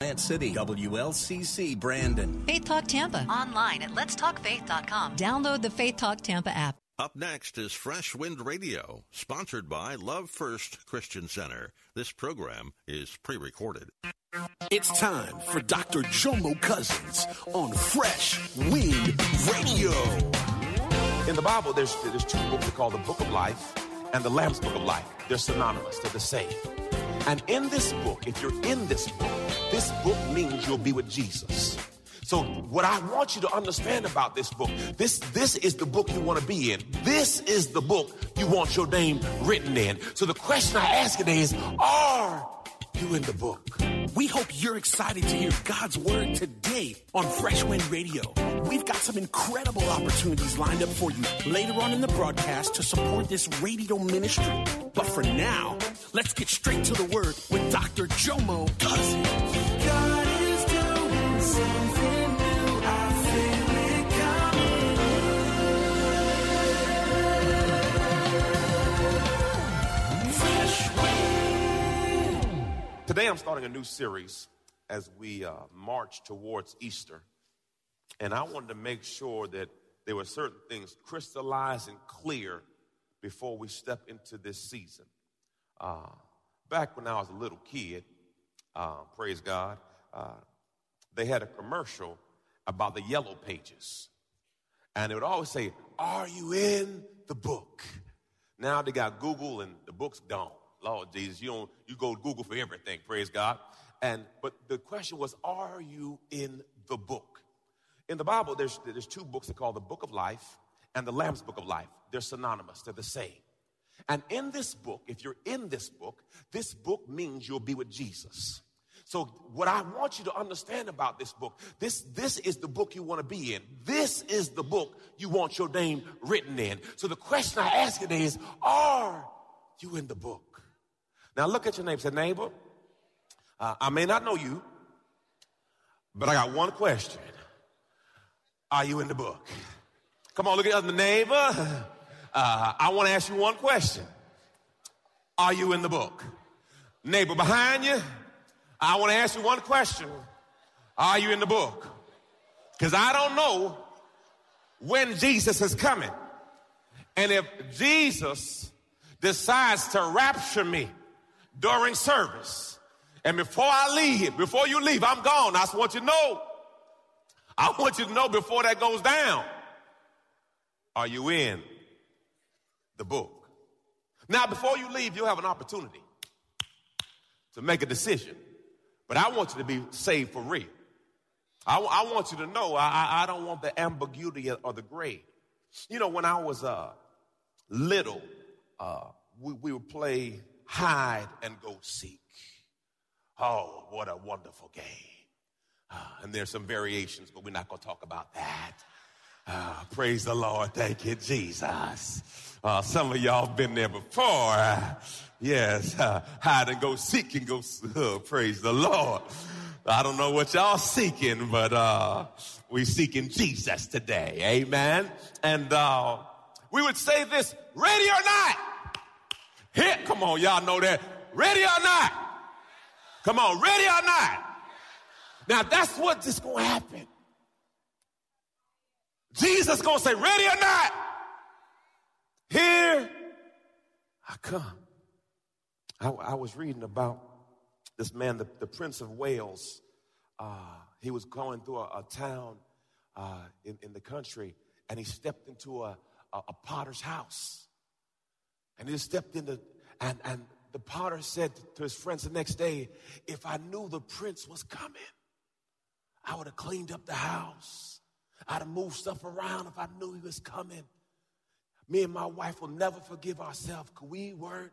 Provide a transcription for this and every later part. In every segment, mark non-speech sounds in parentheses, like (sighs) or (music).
Plant City, WLCC, Brandon. Faith Talk Tampa. Online at letstalkfaith.com. Download the Faith Talk Tampa app. Up next is Fresh Wind Radio, sponsored by Love First Christian Center. This program is pre recorded. It's time for Dr. Jomo Cousins on Fresh Wind Radio. In the Bible, there's, there's two books called the Book of Life and the Lamb's Book of Life. They're synonymous, they're the same. And in this book, if you're in this book, this book means you'll be with Jesus. So what I want you to understand about this book, this this is the book you want to be in. This is the book you want your name written in. So the question I ask today is, are you in the book? We hope you're excited to hear God's word today on Fresh Wind Radio. We've got some incredible opportunities lined up for you later on in the broadcast to support this radio ministry. But for now, let's get straight to the word with Dr. Jomo Cousins. Today I'm starting a new series as we uh, march towards Easter. And I wanted to make sure that there were certain things crystallized and clear before we step into this season. Uh, back when I was a little kid, uh, praise God, uh, they had a commercial about the yellow pages. And it would always say, Are you in the book? Now they got Google and the book's gone. Lord Jesus, you don't you go to Google for everything, praise God. And but the question was, are you in the book? In the Bible, there's there's two books that call the book of life and the Lamb's book of life. They're synonymous, they're the same. And in this book, if you're in this book, this book means you'll be with Jesus. So what I want you to understand about this book, this, this is the book you want to be in. This is the book you want your name written in. So the question I ask today is, are you in the book? Now look at your neighbor. Say, neighbor, uh, I may not know you, but I got one question. Are you in the book? Come on, look at the neighbor. Uh, I want to ask you one question. Are you in the book? Neighbor behind you, I want to ask you one question. Are you in the book? Because I don't know when Jesus is coming. And if Jesus decides to rapture me during service, and before I leave, before you leave, I'm gone. I just want you to know. I want you to know before that goes down. Are you in the book? Now, before you leave, you'll have an opportunity to make a decision. But I want you to be saved for real. I, I want you to know I, I don't want the ambiguity or the gray. You know, when I was uh, little, uh, we, we would play hide and go seek. Oh, what a wonderful game. Uh, and there's some variations, but we're not going to talk about that. Uh, praise the Lord. Thank you, Jesus. Uh, some of y'all been there before. Uh, yes, uh, hide and go seek and go. Praise the Lord. I don't know what y'all seeking, but uh, we seeking Jesus today. Amen. And uh, we would say this: ready or not? Here, come on, y'all know that. Ready or not? Come on, ready or not? Now that's what's just gonna happen. Jesus gonna say, ready or not? Here I come. I, I was reading about this man, the, the Prince of Wales. Uh, he was going through a, a town uh, in, in the country, and he stepped into a, a, a potter's house. And he stepped into, and, and the potter said to his friends the next day, If I knew the prince was coming, I would have cleaned up the house. I'd have moved stuff around if I knew he was coming. Me and my wife will never forgive ourselves because we weren't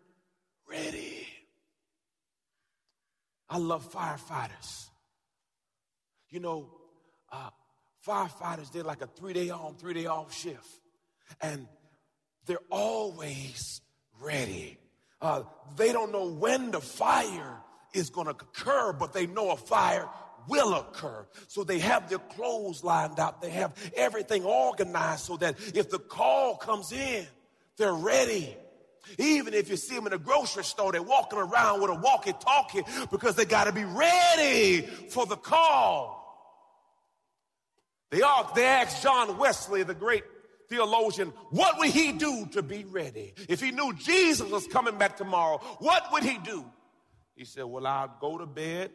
ready. I love firefighters. You know, uh, firefighters did like a three day on, three day off shift. And they're always ready. Uh, they don't know when the fire is going to occur, but they know a fire will occur. So they have their clothes lined up. They have everything organized so that if the call comes in, they're ready. Even if you see them in a grocery store, they're walking around with a walkie talkie because they got to be ready for the call. They, are, they asked John Wesley, the great theologian, what would he do to be ready? If he knew Jesus was coming back tomorrow, what would he do? He said, Well, I'd go to bed,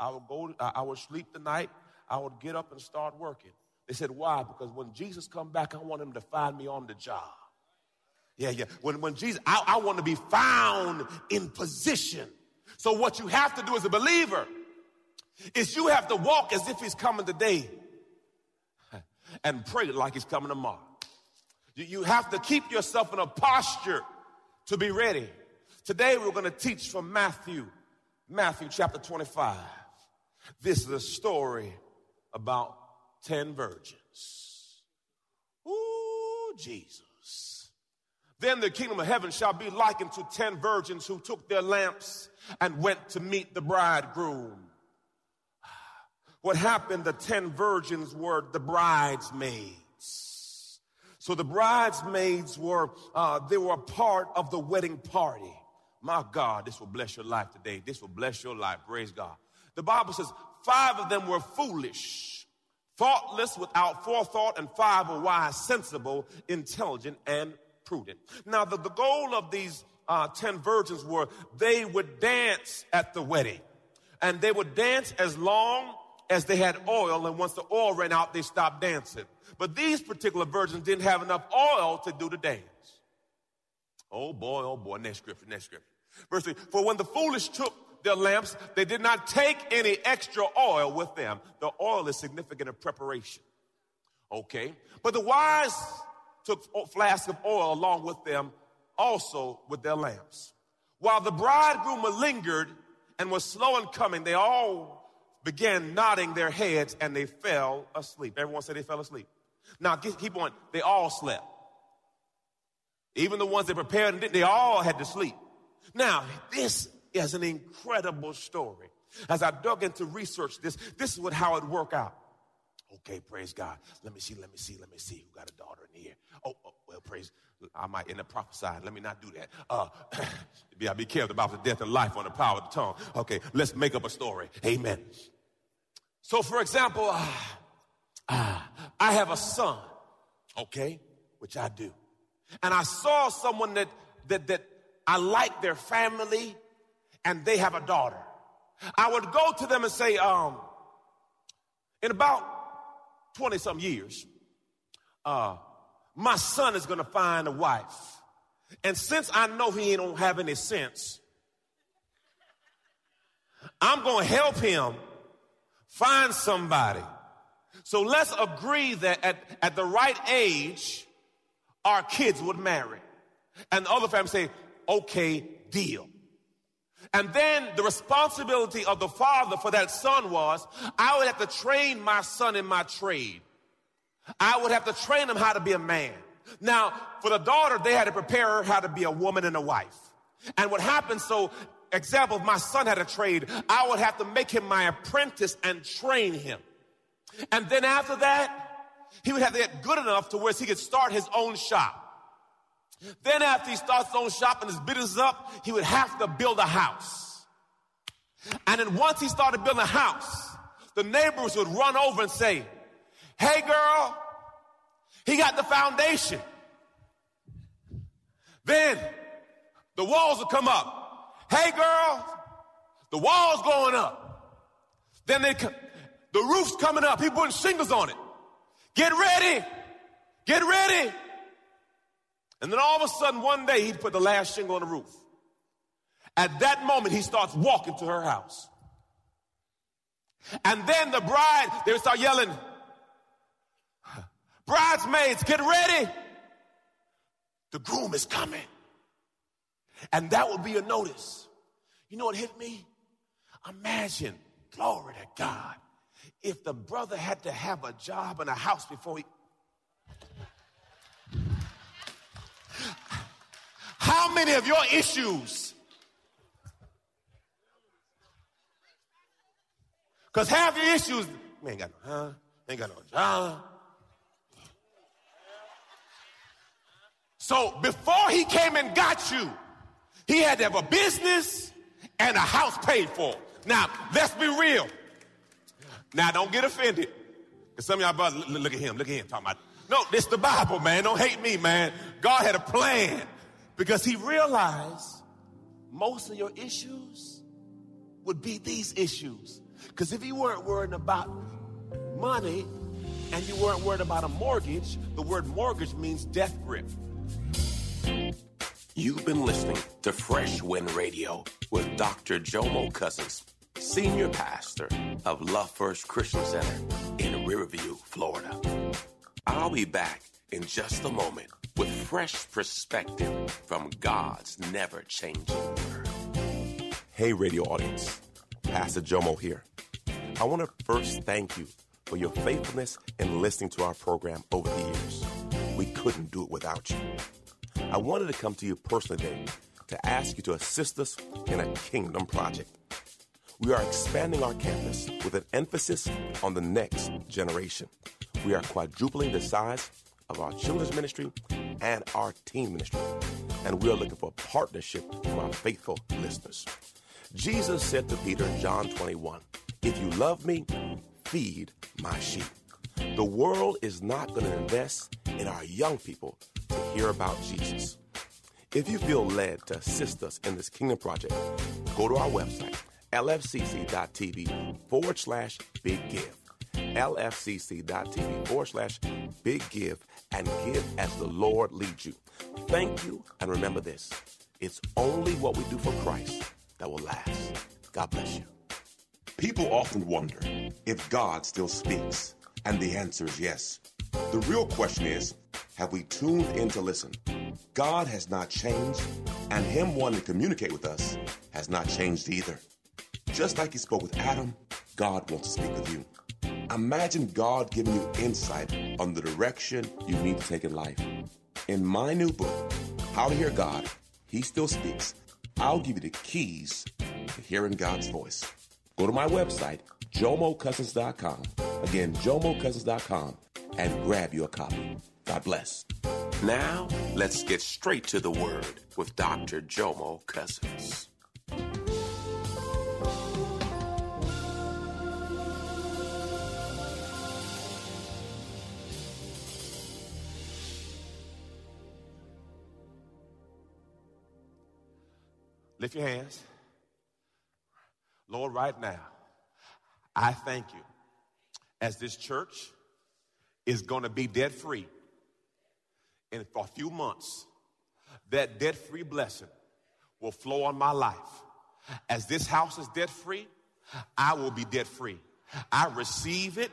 I would go, I would sleep the night, I would get up and start working. They said, Why? Because when Jesus come back, I want him to find me on the job. Yeah, yeah. When, when Jesus, I, I want to be found in position. So what you have to do as a believer is you have to walk as if he's coming today (laughs) and pray like he's coming tomorrow. You have to keep yourself in a posture to be ready. Today we're going to teach from Matthew, Matthew chapter 25. This is a story about 10 virgins. Ooh, Jesus. Then the kingdom of heaven shall be likened to 10 virgins who took their lamps and went to meet the bridegroom. What happened, the 10 virgins were the bridesmaids. So the bridesmaids were, uh, they were a part of the wedding party. My God, this will bless your life today. This will bless your life. Praise God. The Bible says five of them were foolish, thoughtless, without forethought, and five were wise, sensible, intelligent, and prudent. Now, the, the goal of these uh, 10 virgins were they would dance at the wedding. And they would dance as long as they had oil, and once the oil ran out, they stopped dancing. But these particular virgins didn't have enough oil to do the dance. Oh boy, oh boy, next scripture, next scripture. Verse 3 For when the foolish took their lamps, they did not take any extra oil with them. The oil is significant in preparation. Okay? But the wise took flasks of oil along with them, also with their lamps. While the bridegroom lingered and was slow in coming, they all began nodding their heads and they fell asleep. Everyone said they fell asleep. Now, keep on. They all slept. Even the ones that prepared and didn't, they all had to sleep. Now, this is an incredible story. As I dug into research this, this is what how it worked out. Okay, praise God. Let me see, let me see, let me see who got a daughter in here. Oh, oh well, praise. I might end up prophesying. Let me not do that. Uh, (laughs) yeah, be careful about the death and life on the power of the tongue. Okay, let's make up a story. Amen. So, for example, uh, uh, I have a son, okay, which I do, and I saw someone that that that I like their family, and they have a daughter. I would go to them and say, um, in about twenty some years, uh, my son is going to find a wife. And since I know he don't have any sense, I'm going to help him find somebody. So let's agree that at, at the right age, our kids would marry. And the other family say, okay, deal. And then the responsibility of the father for that son was, I would have to train my son in my trade. I would have to train him how to be a man. Now, for the daughter, they had to prepare her how to be a woman and a wife. And what happened, so example, if my son had a trade, I would have to make him my apprentice and train him. And then after that, he would have to get good enough to where he could start his own shop. Then after he starts his own shop and his business up, he would have to build a house. And then once he started building a house, the neighbors would run over and say, Hey girl, he got the foundation. Then the walls will come up. Hey girl, the wall's going up. Then they the roof's coming up. He putting shingles on it. Get ready. Get ready. And then all of a sudden, one day, he put the last shingle on the roof. At that moment, he starts walking to her house. And then the bride, they start yelling, Bridesmaids, get ready. The groom is coming. And that would be a notice. You know what hit me? Imagine, glory to God. if the brother had to have a job and a house before he. How many of your issues? Because half your issues, we ain't got no, huh? Ain't got no job. So before he came and got you, he had to have a business and a house paid for. Now, let's be real. Now, don't get offended. Because some of y'all brothers, look at him, look at him talking about, no, this the Bible, man. Don't hate me, man. God had a plan because he realized most of your issues would be these issues. Because if you weren't worried about money and you weren't worried about a mortgage, the word mortgage means death grip. You've been listening to Fresh Wind Radio with Dr. Jomo Cousins, Senior Pastor of Love First Christian Center in Riverview, Florida. I'll be back in just a moment with fresh perspective from God's never changing word. Hey, radio audience, Pastor Jomo here. I want to first thank you for your faithfulness in listening to our program over the years. We couldn't do it without you. I wanted to come to you personally today to ask you to assist us in a kingdom project. We are expanding our campus with an emphasis on the next generation. We are quadrupling the size of our children's ministry and our team ministry, and we are looking for partnership from our faithful listeners. Jesus said to Peter in John 21, If you love me, feed my sheep. The world is not going to invest in our young people to hear about Jesus. If you feel led to assist us in this kingdom project, go to our website, lfcc.tv forward slash big give. lfcc.tv forward slash big give and give as the Lord leads you. Thank you, and remember this it's only what we do for Christ that will last. God bless you. People often wonder if God still speaks, and the answer is yes. The real question is have we tuned in to listen? God has not changed, and Him wanting to communicate with us has not changed either. Just like He spoke with Adam, God wants to speak with you. Imagine God giving you insight on the direction you need to take in life. In my new book, How to Hear God, He Still Speaks, I'll give you the keys to hearing God's voice. Go to my website, jomocousins.com. Again, jomocousins.com and grab your copy. God bless. Now, let's get straight to the word with Dr. Jomo Cousins. Lift your hands. Lord, right now, I thank you as this church is going to be debt free. And for a few months, that debt free blessing will flow on my life. As this house is debt free, I will be debt free. I receive it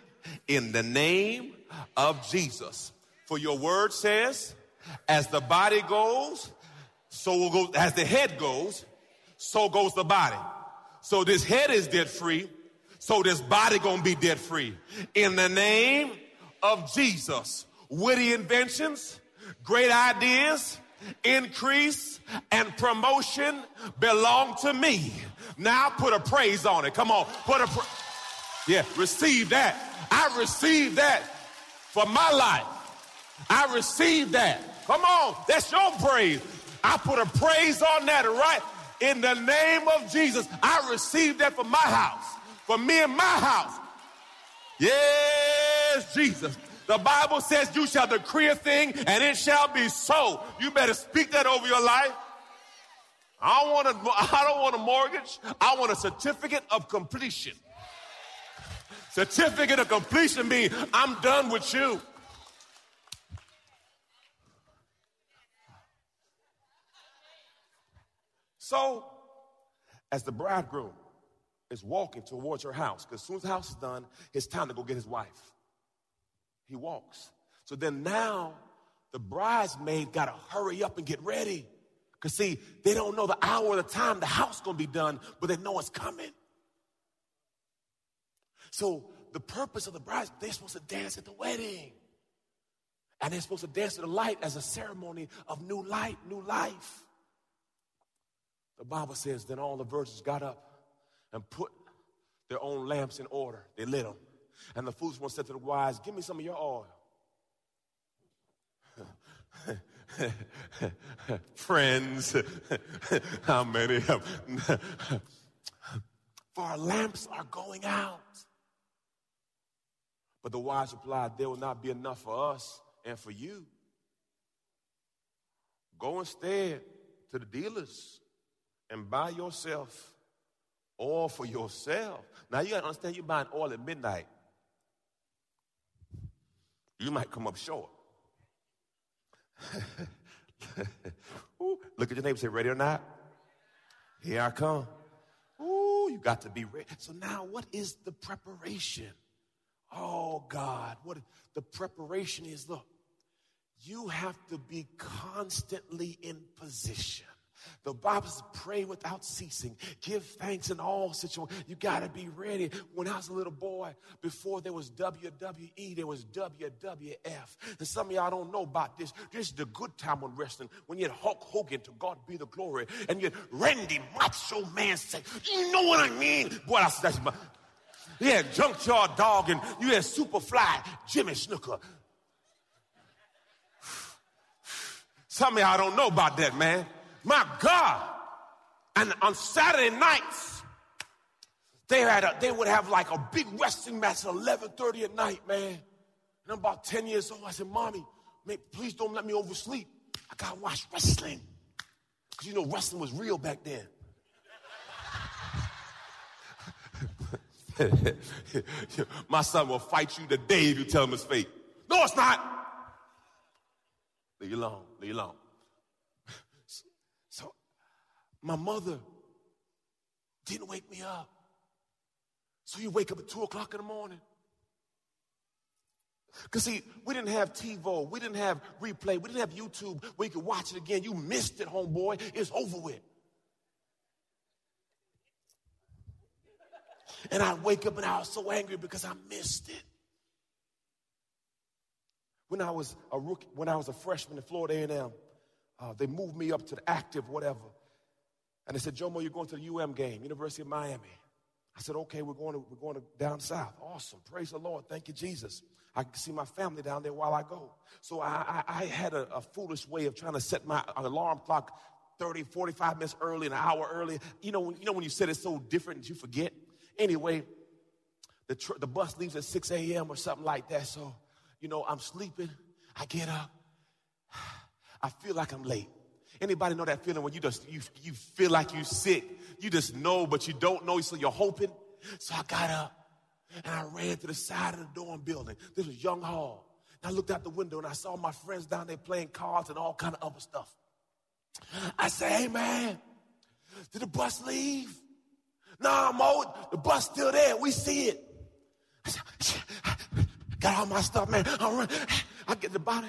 in the name of Jesus. For your word says, as the body goes, so will go, as the head goes, so goes the body. So this head is debt free. So this body gonna be debt free. In the name of Jesus. Witty inventions, great ideas, increase, and promotion belong to me. Now put a praise on it. Come on, put a pra- yeah, receive that. I receive that for my life. I receive that. Come on, that's your praise. I put a praise on that right in the name of Jesus, I receive that for my house, for me and my house. Yes, Jesus. The Bible says you shall decree a thing and it shall be so. You better speak that over your life. I don't want a, I don't want a mortgage. I want a certificate of completion. Certificate of completion means I'm done with you. So, as the bridegroom is walking towards your house, because as soon as the house is done, it's time to go get his wife. He walks. So then now, the bridesmaid got to hurry up and get ready. Because see, they don't know the hour or the time the house going to be done, but they know it's coming. So the purpose of the bride, they're supposed to dance at the wedding. And they're supposed to dance to the light as a ceremony of new light, new life. The Bible says, then all the virgins got up and put their own lamps in order. They lit them. And the foolish one said to the wise, Give me some of your oil. (laughs) Friends, (laughs) how many of (laughs) For our lamps are going out. But the wise replied, There will not be enough for us and for you. Go instead to the dealers and buy yourself oil for yourself. Now you gotta understand you're buying oil at midnight. You might come up short. (laughs) Ooh, look at your neighbor say, ready or not? Here I come. Ooh, you got to be ready. So now what is the preparation? Oh God, what the preparation is, look, you have to be constantly in position. The Bible says, pray without ceasing. Give thanks in all situations. You got to be ready. When I was a little boy, before there was WWE, there was WWF. And some of y'all don't know about this. This is the good time on wrestling. When you had Hulk Hogan, to God be the glory, and you had Randy Macho Man say, you know what I mean? Boy, that's, that's my, you had Junkyard Dog, and you had Superfly, Jimmy Snuka. (sighs) Some of y'all don't know about that, man. My God. And on Saturday nights, they had a, they would have like a big wrestling match at 11:30 at night, man. And I'm about 10 years old. I said, Mommy, man, please don't let me oversleep. I gotta watch wrestling. Because you know wrestling was real back then. (laughs) My son will fight you today if you tell him it's fake. No, it's not. Leave you alone. Leave you alone. So, my mother didn't wake me up. So you wake up at two o'clock in the morning. Because, see, we didn't have TiVo, we didn't have replay, we didn't have YouTube where you could watch it again. You missed it, homeboy. It's over with. And I wake up and I was so angry because I missed it. When I was a rookie, when I was a freshman at Florida A&M, uh, they moved me up to the active, whatever. And they said, Jomo, you're going to the UM game, University of Miami. I said, okay, we're going to, we're going to down south. Awesome. Praise the Lord. Thank you, Jesus. I can see my family down there while I go. So I, I, I had a, a, foolish way of trying to set my alarm clock 30, 45 minutes early, an hour early. You know, you know when you set it so different you forget? Anyway, the, tr- the bus leaves at 6 a.m. or something like that. So, you know, I'm sleeping. I get up. (sighs) I feel like I'm late. Anybody know that feeling when you just you, you feel like you're sick? You just know, but you don't know, so you're hoping. So I got up and I ran to the side of the dorm building. This was Young Hall. And I looked out the window and I saw my friends down there playing cards and all kind of other stuff. I said, hey man, did the bus leave? Nah, Mo, the bus still there. We see it. I said, got all my stuff, man. I run. I get the body.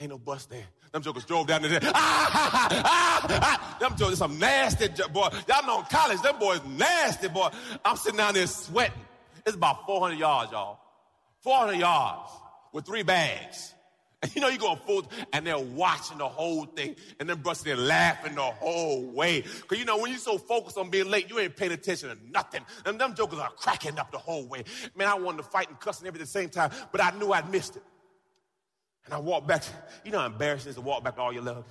Ain't no bus there. Them jokers drove down there. Ah, ah, ah, ah. Them jokers, some nasty boy. Y'all know in college, them boys nasty, boy. I'm sitting down there sweating. It's about 400 yards, y'all. 400 yards with three bags. And you know, you go full, and they're watching the whole thing, and then busting there laughing the whole way. Because you know, when you're so focused on being late, you ain't paying attention to nothing. And them jokers are cracking up the whole way. Man, I wanted to fight and cuss and everything at the same time, but I knew I'd missed it. And I walked back. You know how embarrassing it is to walk back all your luggage?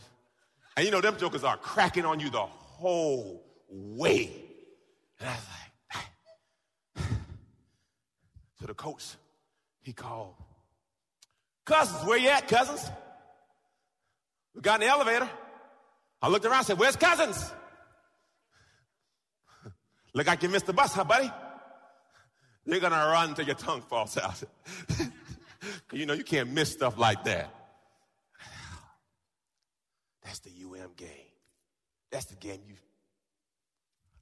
And you know, them jokers are cracking on you the whole way. And I was like, (sighs) so the coach, he called Cousins, where you at, Cousins? We got in the elevator. I looked around and said, Where's Cousins? (laughs) Look like you missed the bus, huh, buddy? You're gonna run till your tongue falls out. (laughs) you know, you can't miss stuff like that. (sighs) That's the UM game. That's the game you,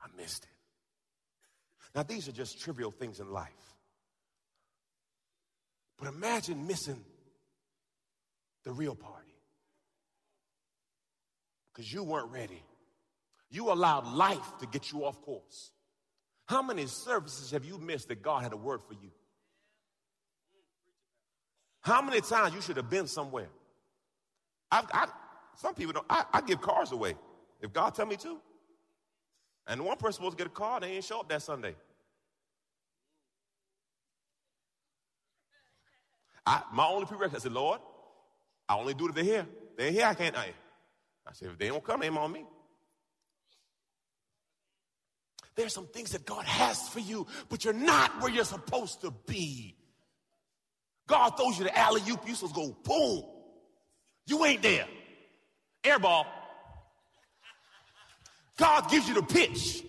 I missed it. Now, these are just trivial things in life. But imagine missing the real party. Because you weren't ready. You allowed life to get you off course. How many services have you missed that God had a word for you? How many times you should have been somewhere? I've, I, some people don't. I, I give cars away if God tell me to. And one person supposed to get a car, they ain't show up that Sunday. I, my only prerequisite, I said, Lord, I only do it if they're here. They're here, I can't. I, I said, if they don't come, they on me. There's some things that God has for you, but you're not where you're supposed to be. God throws you the alley oop, you supposed to go boom. You ain't there. Air ball. God gives you the pitch.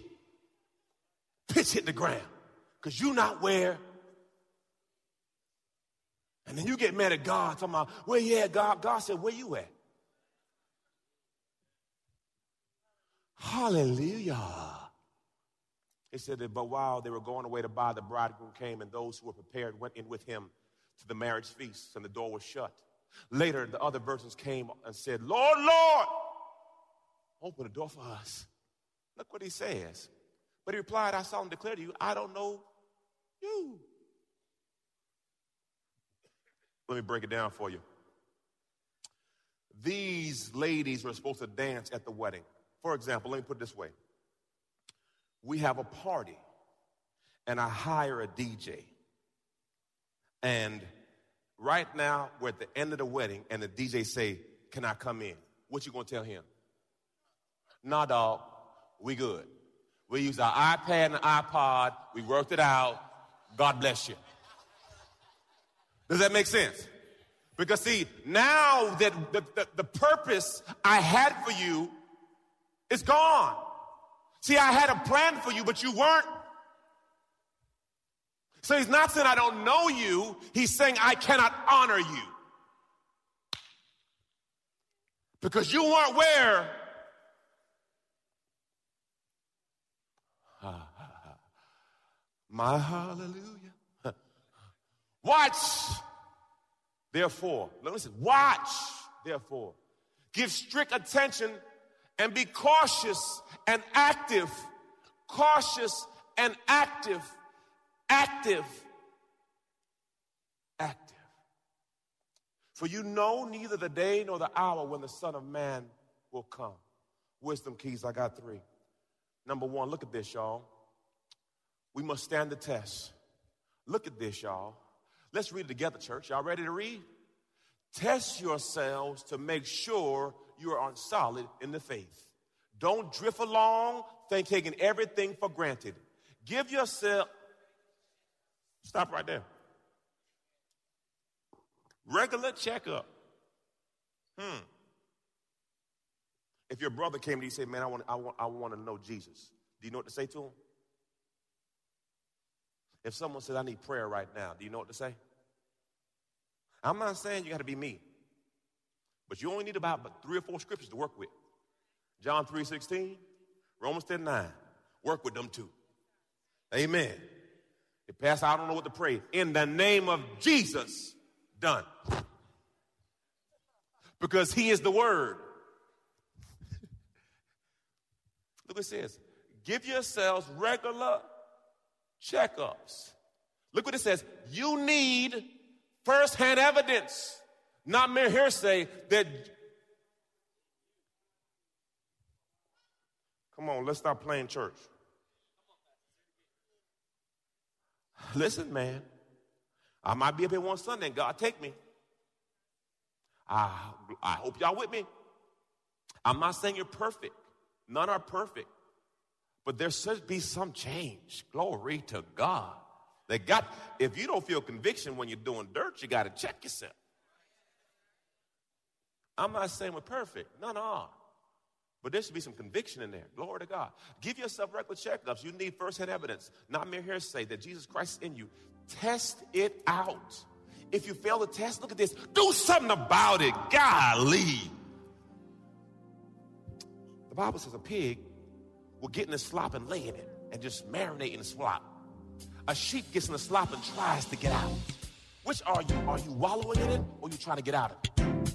Pitch hit the ground. Because you're not where. And then you get mad at God, talking about, where you at, God? God said, where you at? Hallelujah. He said that, but while they were going away to buy, the bridegroom came, and those who were prepared went in with him to the marriage feast, and the door was shut. Later, the other virgins came and said, Lord, Lord, open the door for us. Look what he says. But he replied, I solemnly declare to you, I don't know you. Let me break it down for you. These ladies were supposed to dance at the wedding. For example, let me put it this way we have a party, and I hire a DJ. And right now, we're at the end of the wedding, and the DJ say, Can I come in? What you gonna tell him? Nah, dog, we good. We use our iPad and iPod, we worked it out. God bless you. Does that make sense? Because see, now that the, the, the purpose I had for you is gone. See, I had a plan for you, but you weren't. So he's not saying I don't know you, he's saying I cannot honor you. Because you weren't where. My hallelujah. (laughs) Watch, therefore. Listen, watch, therefore. Give strict attention and be cautious and active. Cautious and active. Active. Active. For you know neither the day nor the hour when the Son of Man will come. Wisdom keys, I got three. Number one, look at this, y'all. We must stand the test. Look at this, y'all. Let's read it together, church. Y'all ready to read? Test yourselves to make sure you are on solid in the faith. Don't drift along, think taking everything for granted. Give yourself, stop right there. Regular checkup. Hmm. If your brother came to you and said, Man, I want, I, want, I want to know Jesus, do you know what to say to him? If someone says, I need prayer right now, do you know what to say? I'm not saying you got to be me, but you only need about three or four scriptures to work with. John 3 16, Romans 10 9. Work with them too. Amen. The pastor, I don't know what to pray. In the name of Jesus, done. Because he is the word. (laughs) Look what it says. Give yourselves regular checkups. Look what it says. You need firsthand evidence, not mere hearsay, that Come on, let's stop playing church. (sighs) Listen, man. I might be up here one Sunday and God take me. I, I hope y'all with me. I'm not saying you're perfect. None are perfect. But there should be some change. Glory to God. They got, if you don't feel conviction when you're doing dirt, you got to check yourself. I'm not saying we're perfect. None are. But there should be some conviction in there. Glory to God. Give yourself regular checkups. You need firsthand evidence, not mere hearsay that Jesus Christ is in you. Test it out. If you fail the test, look at this. Do something about it. Golly. The Bible says a pig will get in the slop and lay in it and just marinate in the slop. A sheep gets in the slop and tries to get out. Which are you? Are you wallowing in it or you trying to get out of it?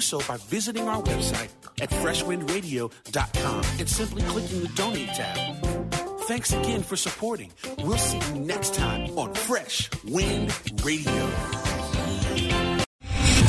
so by visiting our website at freshwindradio.com and simply clicking the donate tab. Thanks again for supporting. We'll see you next time on Fresh Wind Radio.